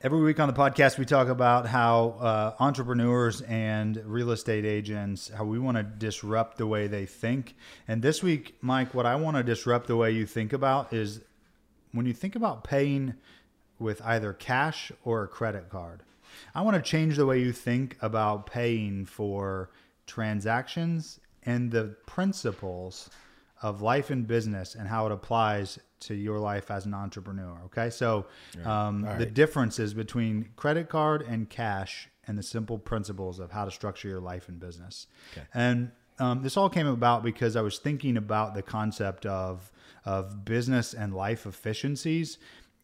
Every week on the podcast, we talk about how uh, entrepreneurs and real estate agents, how we want to disrupt the way they think. And this week, Mike, what I want to disrupt the way you think about is when you think about paying with either cash or a credit card. I want to change the way you think about paying for transactions and the principles of life and business and how it applies to your life as an entrepreneur. Okay. So, um, All the right. differences between credit card and cash and the simple principles of how to structure your life and business. Okay. And um, this all came about because I was thinking about the concept of, of business and life efficiencies.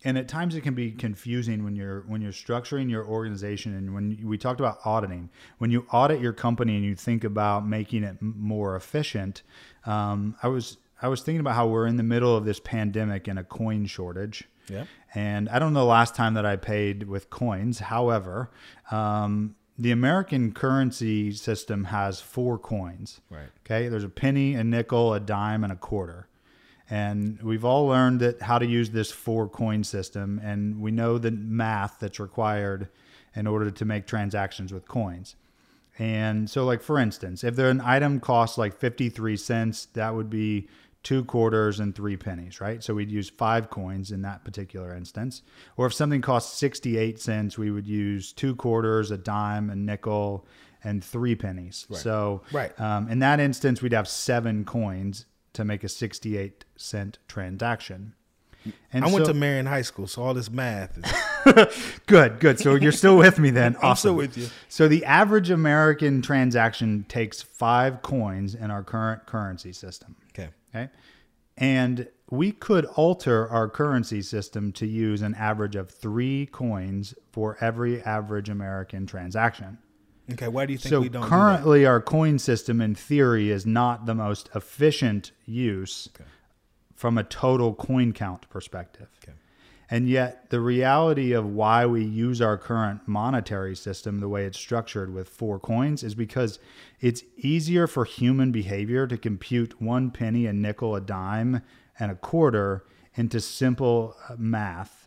And at times it can be confusing when you're when you're structuring your organization and when we talked about auditing. When you audit your company and you think about making it more efficient, um, I was I was thinking about how we're in the middle of this pandemic and a coin shortage. Yeah. And I don't know the last time that I paid with coins. However, um, the American currency system has four coins. Right. Okay. There's a penny, a nickel, a dime, and a quarter. And we've all learned that how to use this four coin system, and we know the math that's required in order to make transactions with coins. And so, like for instance, if there an item costs like fifty three cents, that would be two quarters and three pennies, right? So we'd use five coins in that particular instance. Or if something costs sixty eight cents, we would use two quarters, a dime, a nickel, and three pennies. So Right. um, in that instance, we'd have seven coins to make a sixty eight cent transaction. And I went so- to Marion High School, so all this math is. Good, good. So you're still with me then. I'm Awesome. still with you. So the average American transaction takes five coins in our current currency system. Okay. Okay. And we could alter our currency system to use an average of three coins for every average American transaction. Okay. Why do you think So we don't? do currently, our coin system, in theory, is not the most efficient use Okay. from a total coin count perspective. Okay. And yet, the reality of why we use our current monetary system the way it's structured with four coins is because it's easier for human behavior to compute one penny, a nickel, a dime, and a quarter into simple uh, math.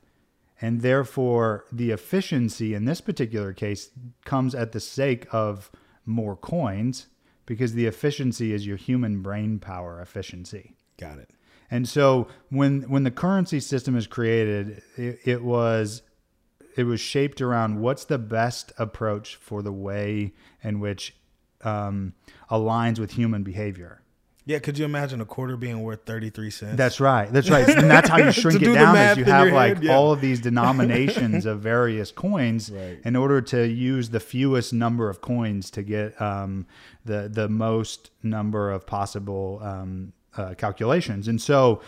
And therefore, the efficiency in this particular case comes at the sake of more coins because the efficiency is your human brain power efficiency. Got it. And so when when the currency system is created, it, it was it was shaped around what's the best approach for the way in which um, aligns with human behavior. Yeah. Could you imagine a quarter being worth thirty three cents? That's right. That's right. And that's how you shrink it do down is you have like head, yeah. all of these denominations of various coins Right. in order to use the fewest number of coins to get um, the the most number of possible um, uh, calculations. And so,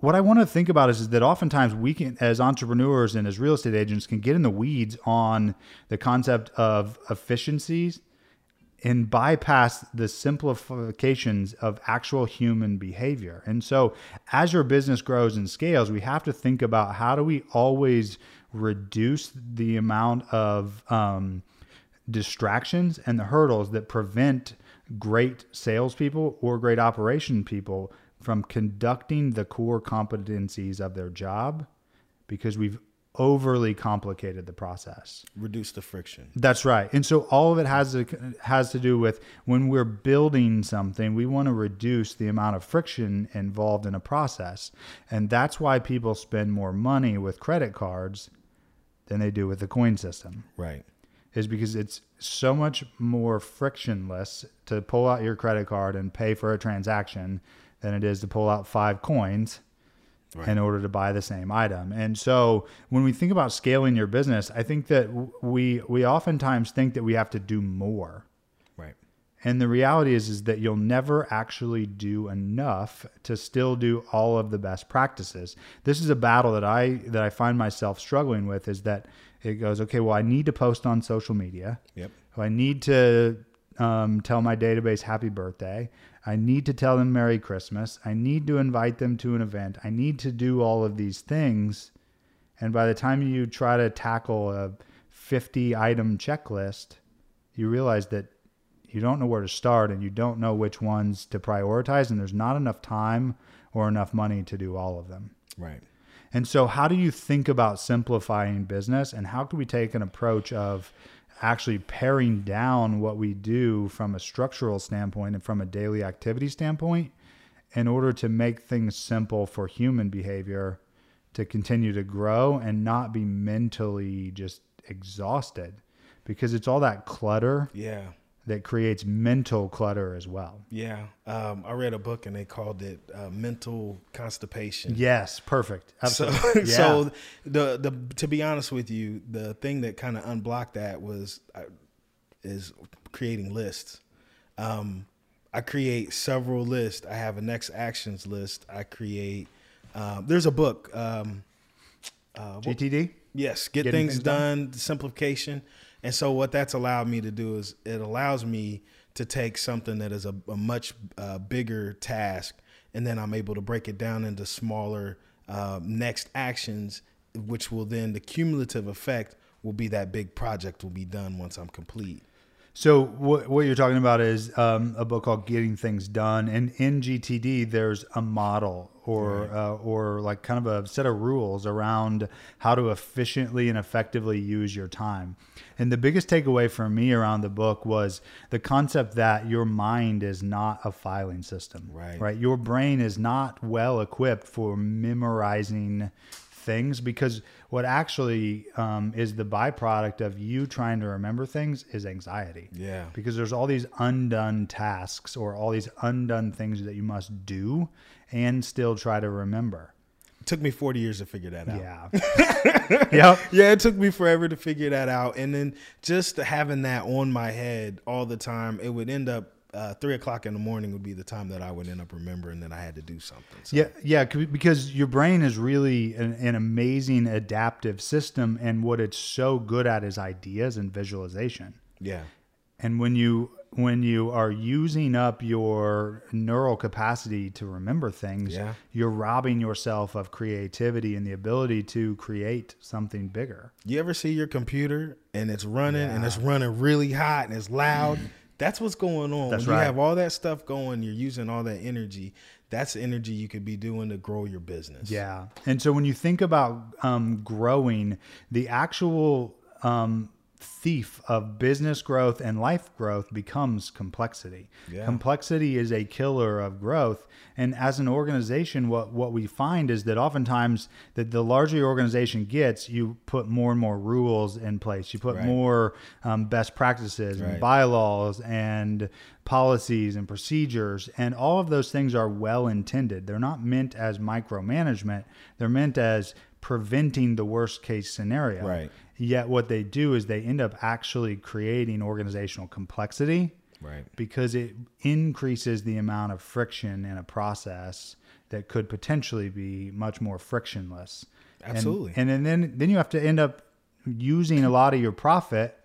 what I want to think about is, is that oftentimes we can, as entrepreneurs and as real estate agents, can get in the weeds on the concept of efficiencies and bypass the simplifications of actual human behavior. And so, as your business grows and scales, we have to think about how do we always reduce the amount of um, distractions and the hurdles that prevent great salespeople or great operation people from conducting the core competencies of their job because we've overly complicated the process. reduce the friction. That's right. And so all of it has to, has to do with when we're building something, we want to reduce the amount of friction involved in a process. And that's why people spend more money with credit cards than they do with the coin system. Right. Is because it's so much more frictionless to pull out your credit card and pay for a transaction than it is to pull out five coins Right. in order to buy the same item. And so when we think about scaling your business, I think that we we oftentimes think that we have to do more. Right. And the reality is is that you'll never actually do enough to still do all of the best practices. This is a battle that I that I find myself struggling with is that it goes, okay, well I need to post on social media. Yep. I need to um, tell my database happy birthday. I need to tell them Merry Christmas. I need to invite them to an event. I need to do all of these things. And by the time you try to tackle a 50 item checklist, you realize that you don't know where to start and you don't know which ones to prioritize. And there's not enough time or enough money to do all of them. Right. And so, how do you think about simplifying business, and how can we take an approach of actually paring down what we do from a structural standpoint and from a daily activity standpoint in order to make things simple for human behavior to continue to grow and not be mentally just exhausted because it's all that clutter Yeah. That creates mental clutter as well. Yeah. Um, I read a book and they called it uh, mental constipation. Yes, perfect. So, Absolutely. Yeah. so the the to be honest with you, the thing that kind of unblocked that was uh, is creating lists. Um, I create several lists. I have a next actions list. I create. Um, there's a book. Um, uh, GTD? Yes, get Getting things, things done, simplification. And so what that's allowed me to do is it allows me to take something that is a, a much uh, bigger task, and then I'm able to break it down into smaller uh, next actions, which will then the cumulative effect will be that big project will be done once I'm complete. So what what you're talking about is um, a book called Getting Things Done, and in GTD there's a model or uh, or like kind of a set of rules around how to efficiently and effectively use your time. And the biggest takeaway for me around the book was the concept that your mind is not a filing system. Right. Right. Your brain is not well equipped for memorizing things because what actually um, is the byproduct of you trying to remember things is anxiety. Yeah. Because there's all these undone tasks or all these undone things that you must do and still try to remember. It took me 40 years to figure that out. Yeah. yep. yeah, it took me forever to figure that out. And then just having that on my head all the time, it would end up uh, three o'clock in the morning would be the time that I would end up remembering that I had to do something. So, Yeah, yeah, because your brain is really an, an amazing adaptive system, and what it's so good at is ideas and visualization. yeah, And when you when you are using up your neural capacity to remember things, Yeah. you're robbing yourself of creativity and the ability to create something bigger. You ever see your computer and it's running and it's running really hot and it's loud? That's what's going on. That's when right. you have all that stuff going, you're using all that energy. That's energy you could be doing to grow your business. Yeah. And so when you think about um, growing, the actual um, thief of business growth and life growth becomes complexity. Yeah. Complexity is a killer of growth. And as an organization, what, what we find is that oftentimes that the larger your organization gets, you put more and more rules in place. You put Right. more um, best practices and bylaws and policies and procedures and all of those things are well intended they're not meant as micromanagement they're meant as preventing the worst case scenario Right. Yet what they do is they end up actually creating organizational complexity Right. because it increases the amount of friction in a process that could potentially be much more frictionless Absolutely. and, and then then you have to end up using a lot of your profit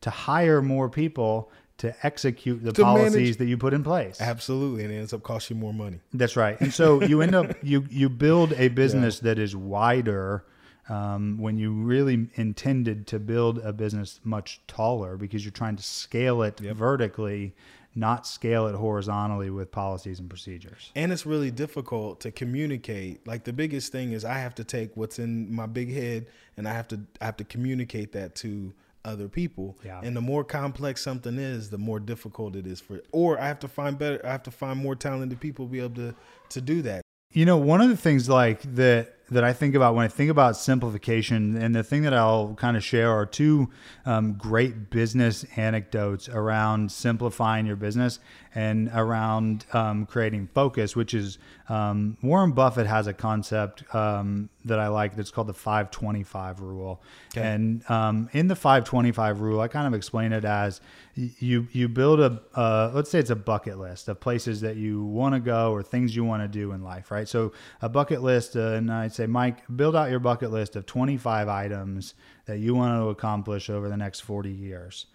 to hire more people to execute the To policies manage- that you put in place. Absolutely. And it ends up costing you more money. That's right. And so you end up you you build a business that is wider um, when you really intended to build a business much taller because you're trying to scale it vertically, not scale it horizontally with policies and procedures. And it's really difficult to communicate. Like the biggest thing is I have to take what's in my big head and I have to I have to communicate that to other people. Yeah. And the more complex something is, the more difficult it is for or I have to find better I have to find more talented people to be able to to do that. You know, one of the things like that that I think about when I think about simplification, and the thing that I'll kind of share are two um, great business anecdotes around simplifying your business and around um, creating focus. Which is um, Warren Buffett has a concept um, that I like that's called the 525 rule, Okay. and um, in the 525 rule, I kind of explain it as you you build a uh, let's say it's a bucket list of places that you want to go or things you want to do in life, right? So a bucket list, uh, and I'd say, Mike, build out your bucket list of 25 items that you want to accomplish over the next 40 years.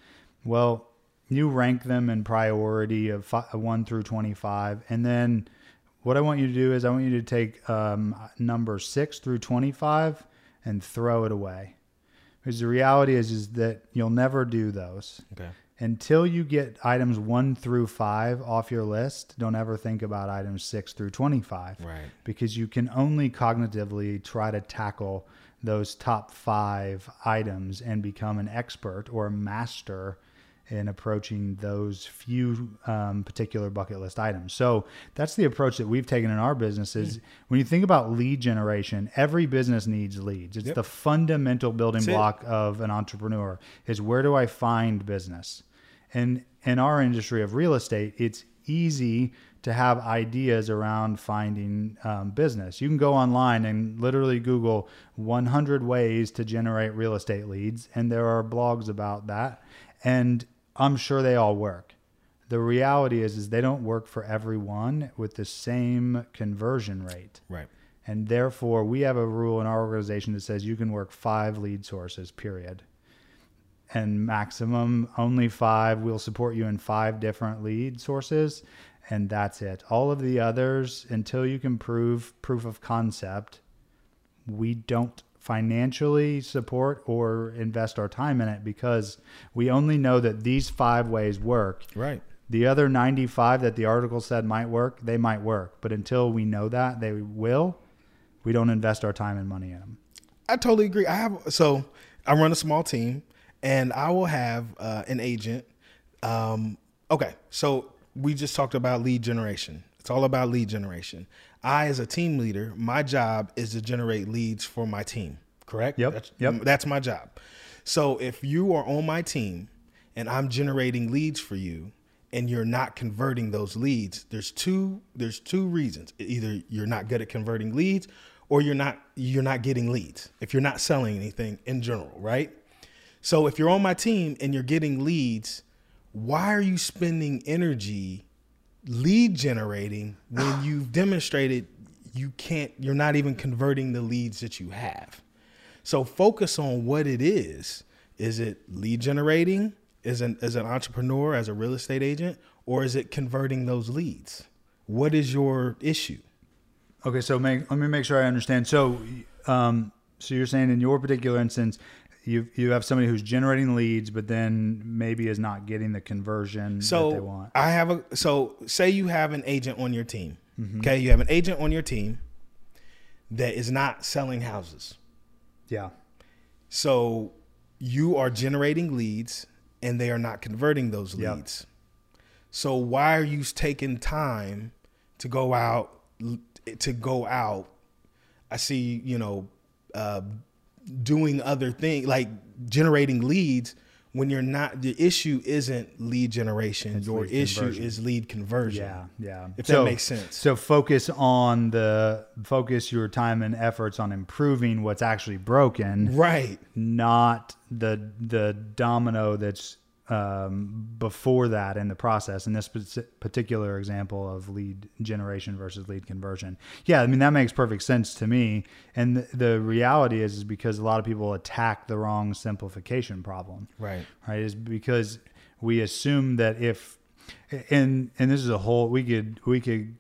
Well, you rank them in priority of fi- 1 through 25, and then what I want you to do is I want you to take um, number 6 through 25 and throw it away. Because the reality is is that you'll never do those. Okay. until you get items one through five off your list, don't ever think about items six through 25. Right. Because you can only cognitively try to tackle those top five items and become an expert or a master in approaching those few um, particular bucket list items. So that's the approach that we've taken in our business is mm. when you think about lead generation, every business needs leads. It's yep. the fundamental building that's block it. of an entrepreneur is where do I find business? And in our industry of real estate, it's easy to have ideas around finding um, business. You can go online and literally Google 100 ways to generate real estate leads, and there are blogs about that. And I'm sure they all work. The reality is, is they don't work for everyone with the same conversion rate. Right. And therefore, we have a rule in our organization that says you can work five lead sources, period. And maximum only five. We'll support you in five different lead sources, and that's it. All of the others, until you can prove proof of concept, we don't financially support or invest our time in it because we only know that these five ways work. Right. The other 95 that the article said might work, they might work. But until we know that they will, we don't invest our time and money in them. I totally agree. I have, so I run a small team and I will have uh, an agent. Um, okay. So we just talked about lead generation. It's all about lead generation. I, as a team leader, my job is to generate leads for my team. Correct. Yep. That's, yep. That's my job. So if you are on my team and I'm generating leads for you, and you're not converting those leads, there's two there's two reasons. Either you're not good at converting leads, or you're not you're not getting leads. If you're not selling anything in general, right? So if you're on my team and you're getting leads, why are you spending energy lead generating when you've demonstrated you can't you're not even converting the leads that you have. So focus on what it is. Is it lead generating as an as an entrepreneur as a real estate agent or is it converting those leads? What is your issue? Okay so make, let me make sure i understand. So um so you're saying in your particular instance you you have somebody who's generating leads, but then maybe is not getting the conversion so that they want. I have a so say you have an agent on your team. Mm-hmm. Okay, you have an agent on your team that is not selling houses. Yeah. So you are generating leads and they are not converting those leads. Yep. So why are you taking time to go out to go out? I see, you know, uh, doing other things like generating leads when you're not the issue isn't lead generation. It's your lead issue conversion. is lead conversion yeah yeah. if so, that makes sense. so focus on the focus your time and efforts on improving what's actually broken. Right. Not the the domino that's um, before that in the process in this particular example of lead generation versus lead conversion. Yeah i mean that makes perfect sense to me. And the, the reality is is because a lot of people attack the wrong simplification problem. Right. Right? Is because we assume that if and and this is a whole we could we could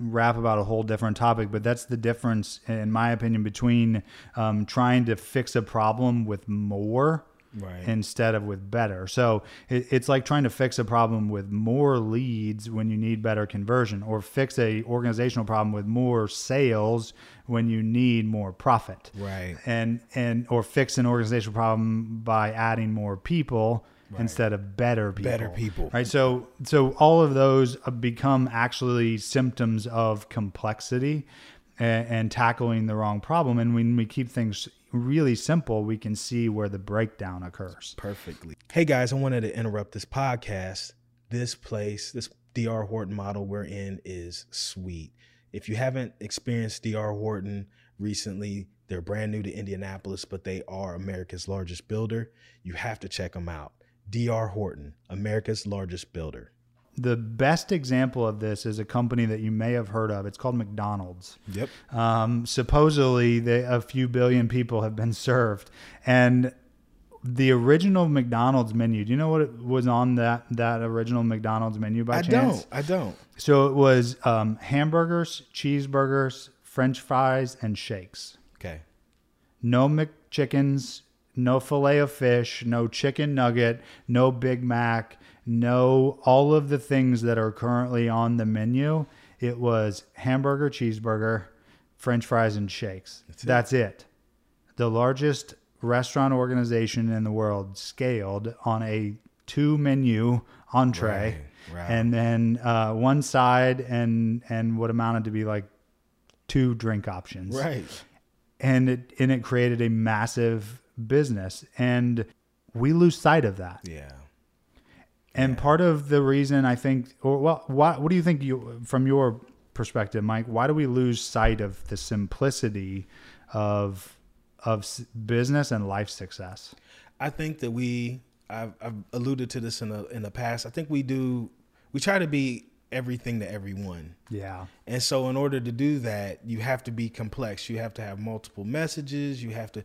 wrap about a whole different topic, but that's the difference, in my opinion, between um, trying to fix a problem with more right. instead of with better. So it, it's like trying to fix a problem with more leads when you need better conversion, or fix a organizational problem with more sales when you need more profit. Right. And and or fix an organizational problem by adding more people. Right. instead of better people. Better people. Right. So so all of those uh, become actually symptoms of complexity and, tackling the wrong problem. And when we keep things really simple, we can see where the breakdown occurs. Perfectly. Hey guys, I wanted to interrupt this podcast. This place, this DR Horton model we're in is sweet. If you haven't experienced DR Horton recently, they're brand new to Indianapolis, but they are America's largest builder. You have to check them out. DR Horton, America's largest builder the best example of this is a company that you may have heard of. It's called McDonald's. Yep. Um, supposedly, they, a few billion people have been served, and the original McDonald's menu. Do you know what it was on that that original McDonald's menu by I chance? don't. I don't. So it was um, hamburgers, cheeseburgers, French fries, and shakes. Okay. No McChickens, no fillet of fish, no chicken nugget, no Big Mac, no all of the things that are currently on the menu. It was hamburger, cheeseburger, french fries, and shakes. That's it. The largest restaurant organization in the world scaled on a two menu entree. Right, right. And then uh, one side and and what amounted to be like two drink options Right. and it and it created a massive business and we lose sight of that Yeah. and part of the reason i think or well why, what do you think you from your perspective mike why do we lose sight of the simplicity of of business and life success I think that we I've, I've alluded to this in the in the past. I think we do we try to be everything to everyone. yeah And so in order to do that, you have to be complex. You have to have multiple messages. You have to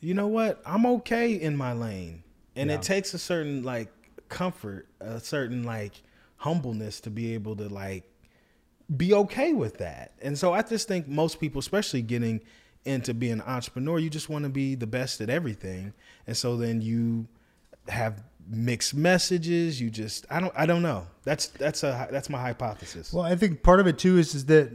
you know what? I'm okay in my lane. And Yeah. it takes a certain like comfort, a certain like humbleness to be able to like be okay with that. And so I just think most people, especially getting into being an entrepreneur, you just want to be the best at everything. And so then you have mixed messages. You just I don't I don't know. That's that's a that's my hypothesis. Well, I think part of it too is, is that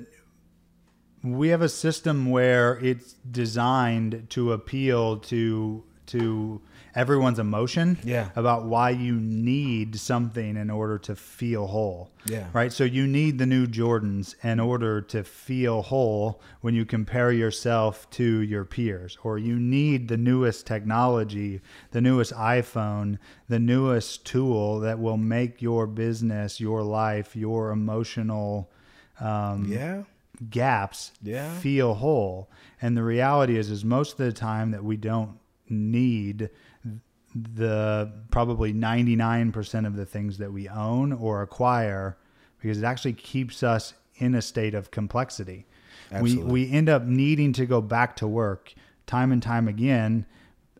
we have a system where it's designed to appeal to to everyone's emotion Yeah. about why you need something in order to feel whole. Yeah. Right? So you need the new Jordans in order to feel whole when you compare yourself to your peers or you need the newest technology, the newest iPhone, the newest tool that will make your business, your life, your emotional um, yeah. Gaps Yeah. feel whole. And the reality is, is most of the time that we don't need the probably 99% of the things that we own or acquire because it actually keeps us in a state of complexity. We, we end up needing to go back to work time and time again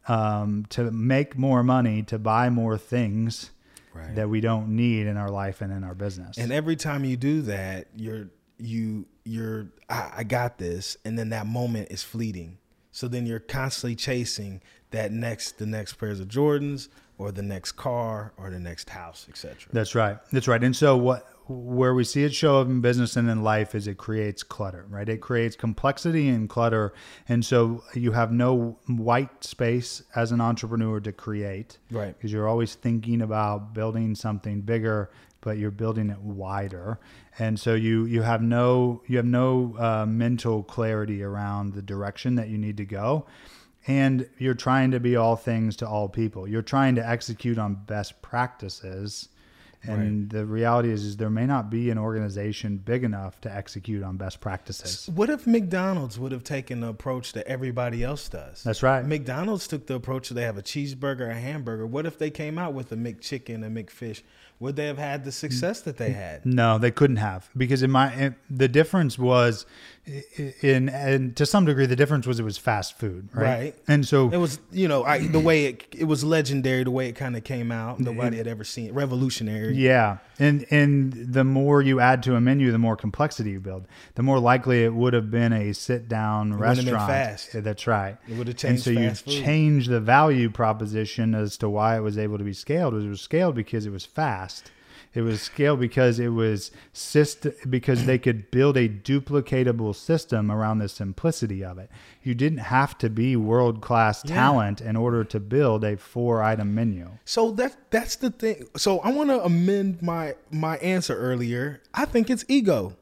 um, to make more money, to buy more things Right. that we don't need in our life and in our business. And every time you do that, you're you you're I, I got this, and then that moment is fleeting. So then you're constantly chasing that next the next pairs of Jordans or the next car or the next house, etc. That's right. That's right. And so what where we see it show up in business and in life is it creates clutter, right? It creates complexity and clutter. And so you have no white space as an entrepreneur to create. Right. Because you're always thinking about building something bigger, but you're building it wider. And so you you have no you have no uh, mental clarity around the direction that you need to go. And you're trying to be all things to all people. You're trying to execute on best practices. And the reality is, is there may not be an organization big enough to execute on best practices. What if McDonald's would have taken the approach that everybody else does? That's right. McDonald's took the approach that they have a cheeseburger, a hamburger. What if they came out with a McChicken, a McFish? Would they have had the success that they had? No, they couldn't have because in my it, the difference was in and to some degree the difference was it was fast food, right? Right. And so It was, you know, I, the way it it was legendary, the way it kind of came out. Nobody had ever seen it. Revolutionary. Yeah, and and the more you add to a menu, the more complexity you build. The more likely it would have been a sit down wouldn't have been restaurant. fast. That's right. It would have changed. And so you change the value proposition as to why it was able to be scaled. It was scaled because it was fast. It was scaled because it was syst- because they could build a duplicatable system around the simplicity of it. You didn't have to be world class Yeah. talent in order to build a four item menu. So that that's the thing. So I want to amend my my answer earlier. I think it's ego.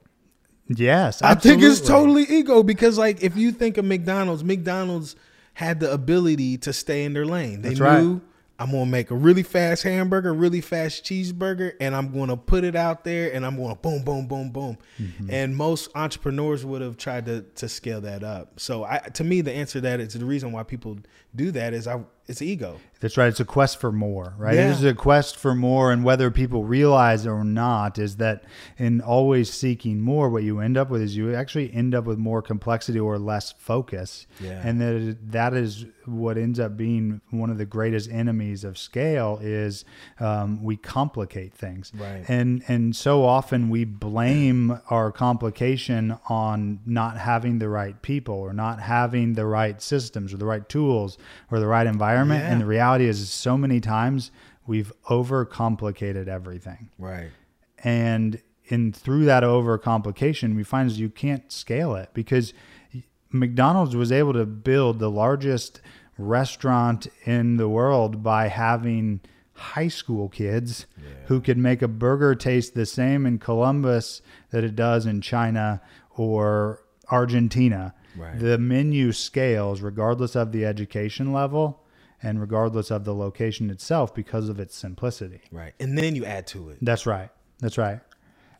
Yes, I think it's totally ego because like if you think of McDonald's, McDonald's had the ability to stay in their lane. They That's knew right. I'm gonna make a really fast hamburger, really fast cheeseburger, and I'm gonna put it out there and I'm gonna boom, boom, boom, boom. Mm-hmm. And most entrepreneurs would have tried to to scale that up. So I to me the answer to that is the reason why people do that is I it's ego. That's right. It's a quest for more, right? Yeah. It is a quest for more, and whether people realize it or not, is that in always seeking more, what you end up with is you actually end up with more complexity or less focus, Yeah. and that that is what ends up being one of the greatest enemies of scale is um, we complicate things, Right. And and so often we blame our complication on not having the right people or not having the right systems or the right tools or the right environment environment. Yeah. And the reality is, so many times we've overcomplicated everything. Right. And in through that overcomplication, we find is you can't scale it because McDonald's was able to build the largest restaurant in the world by having high school kids who could make a burger taste the same in Columbus that it does in China or Argentina. Right. The menu scales regardless of the education level and regardless of the location itself because of its simplicity. Right. And then you add to it. That's right. That's right.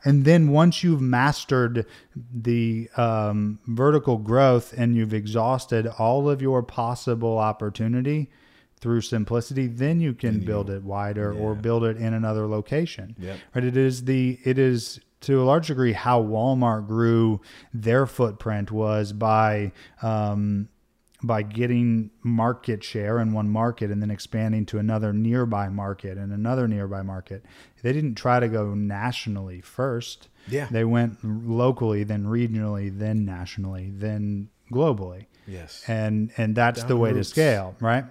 And then once you've mastered the um, vertical growth and you've exhausted all of your possible opportunity through simplicity, then you can build it wider or build it in another location. Yep. Right. It is the it is to a large degree how Walmart grew their footprint was by um, by getting market share in one market and then expanding to another nearby market and another nearby market. They didn't try to go nationally first. Yeah. They went locally, then regionally, then nationally, then globally. Yes. And and that's Down the the way to scale, right?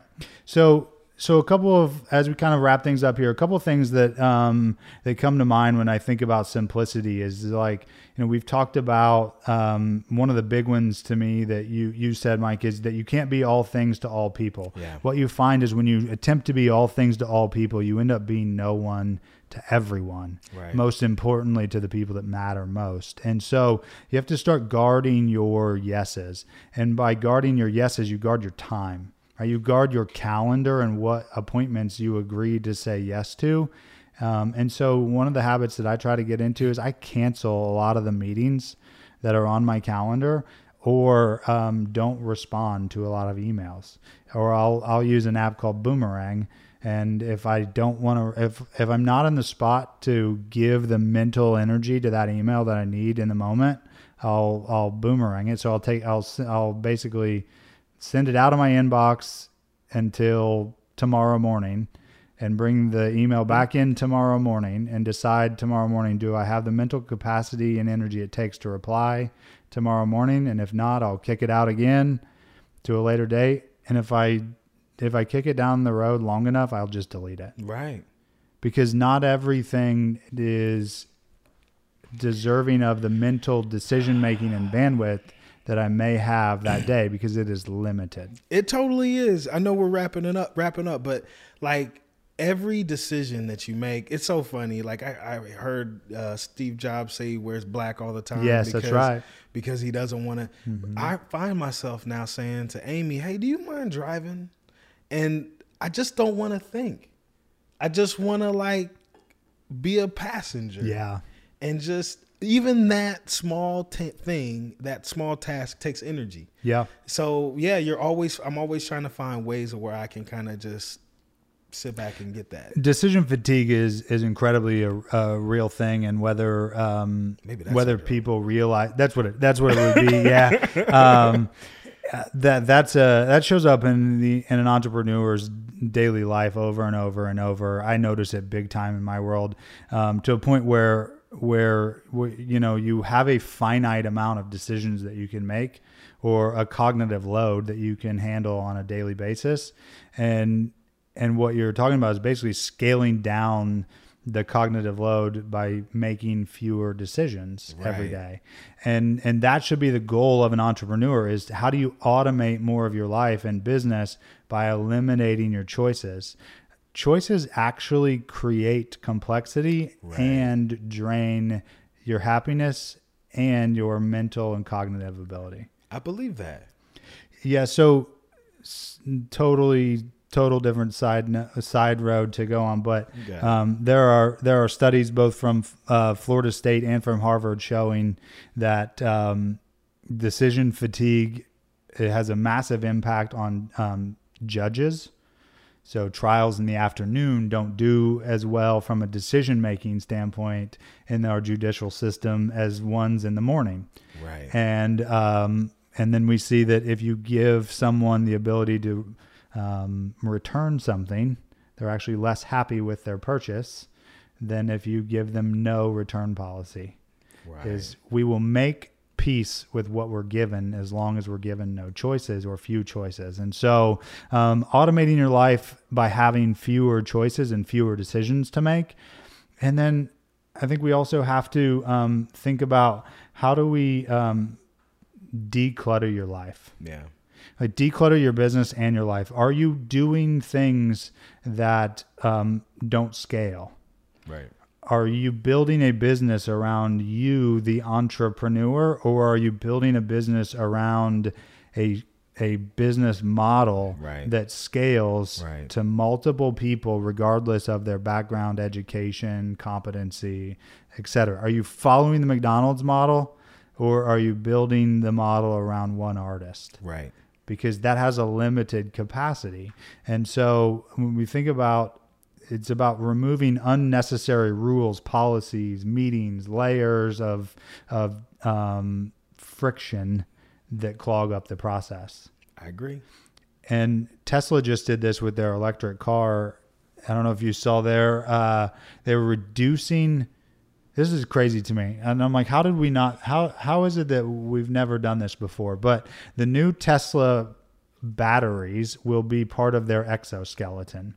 So so a couple of as we kind of wrap things up here, a couple of things that um, that come to mind when I think about simplicity is like you know we've talked about um, one of the big ones to me that you you said Mike is that you can't be all things to all people. Yeah. What you find is when you attempt to be all things to all people, you end up being no one to everyone. Right. Most importantly to the people that matter most. And so you have to start guarding your yeses. And by guarding your yeses, you guard your time. Right? You guard your calendar and what appointments you agree to say yes to. Um, and so one of the habits that I try to get into is I cancel a lot of the meetings that are on my calendar or um, don't respond to a lot of emails. Or I'll I'll use an app called Boomerang, and if I don't want to, if if I'm not in the spot to give the mental energy to that email that I need in the moment, I'll I'll boomerang it. So I'll take I'll I'll basically send it out of my inbox until tomorrow morning and bring the email back in tomorrow morning and decide tomorrow morning do I have the mental capacity and energy it takes to reply tomorrow morning? And if not I'll kick it out again to a later date. And if I if I kick it down the road long enough I'll just delete it. Right. because not everything is deserving of the mental decision making and bandwidth that I may have that day because it is limited. It totally is. I know we're wrapping it up, wrapping up, but like every decision that you make, it's so funny. Like I, I heard uh, Steve Jobs say he wears black all the time. Yes, that's right. Because he doesn't want to. I find myself now saying to Amy, "Hey, do you mind driving?" And I just don't want to think. I just want to like be a passenger. Yeah. And just even that small t- thing, that small task takes energy. Yeah. So yeah, you're always. I'm always trying to find ways of where I can kind of just sit back and get that. Decision fatigue is is incredibly a, a real thing, and whether um, whether people realize that's what it that's what it would be. yeah, um, that that's a that shows up in the in an entrepreneur's daily life over and over and over. I notice it big time in my world um, to a point where where you know you have a finite amount of decisions that you can make or a cognitive load that you can handle on a daily basis. And and what you're talking about is basically scaling down the cognitive load by making fewer decisions every Right. day. And and that should be the goal of an entrepreneur is how do you automate more of your life and business by eliminating your choices choices actually create complexity and drain your happiness and your mental and cognitive ability I believe that. yeah, so totally total different side no- side road to go on, but um, there are there are studies both from uh, Florida State and from Harvard showing that um, decision fatigue it has a massive impact on um, judges. So trials in the afternoon don't do as well from a decision making standpoint in our judicial system as ones in the morning Right. and um, and then we see that if you give someone the ability to um, return something, they're actually less happy with their purchase than if you give them no return policy. Right. Is we will make peace with what we're given as long as we're given no choices or few choices. And so, um, automating your life by having fewer choices and fewer decisions to make. And then I think we also have to um, think about how do we um, declutter your life? Yeah. Like declutter your business and your life. Are you doing things that um, don't scale? Right. Are you building a business around you, the entrepreneur, or are you building a business around a a business model Right. that scales Right. to multiple people regardless of their background, education, competency, etc. Are you following the McDonald's model or are you building the model around one artist? Right. because that has a limited capacity. And so when we think about it's about removing unnecessary rules, policies, meetings, layers of of um, friction that clog up the process. I agree. And Tesla just did this with their electric car. I don't know if you saw there. Uh, they were reducing. This is crazy to me, and I'm like, how did we not? How how is it that we've never done this before? But the new Tesla batteries will be part of their exoskeleton.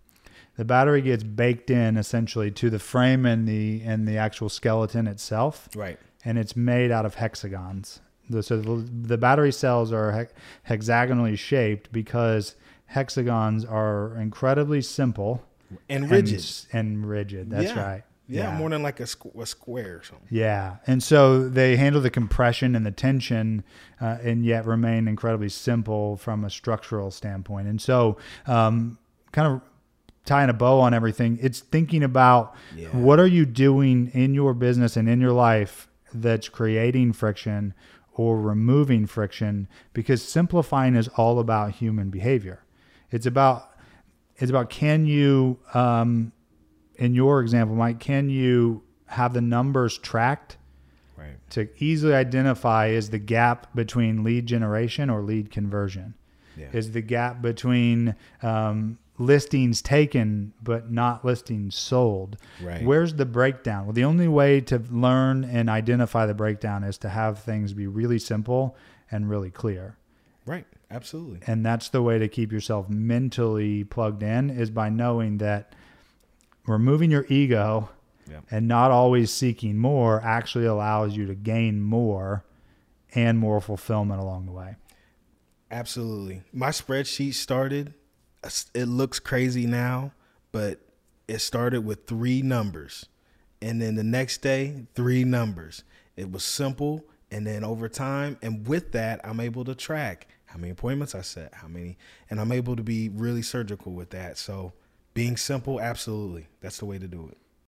The battery gets baked in essentially to the frame and the and the actual skeleton itself Right. and it's made out of hexagons. The, so the, the battery cells are hex- hexagonally shaped because hexagons are incredibly simple And and rigid. s- and, rigid. That's Yeah. right. Yeah, more than like a, squ- a square or something. Yeah, and so they handle the compression and the tension, uh, and yet remain incredibly simple from a structural standpoint. And so, um, kind of tying a bow on everything, it's thinking about Yeah. what are you doing in your business and in your life that's creating friction or removing friction, because simplifying is all about human behavior. It's about it's about can you um, in your example, Mike, can you have the numbers tracked Right. to easily identify is the gap between lead generation or lead conversion? Yeah. Is the gap between um, listings taken but not listings sold? Right. Where's the breakdown? Well, the only way to learn and identify the breakdown is to have things be really simple and really clear. Right. Absolutely. And that's the way to keep yourself mentally plugged in is by knowing that removing your ego Yeah. and not always seeking more actually allows you to gain more and more fulfillment along the way. Absolutely. My spreadsheet started, it looks crazy now, but it started with three numbers. And then the next day, three numbers. It was simple. And then over time, and with that, I'm able to track how many appointments I set, how many, and I'm able to be really surgical with that. So being simple, absolutely. That's the way to do it.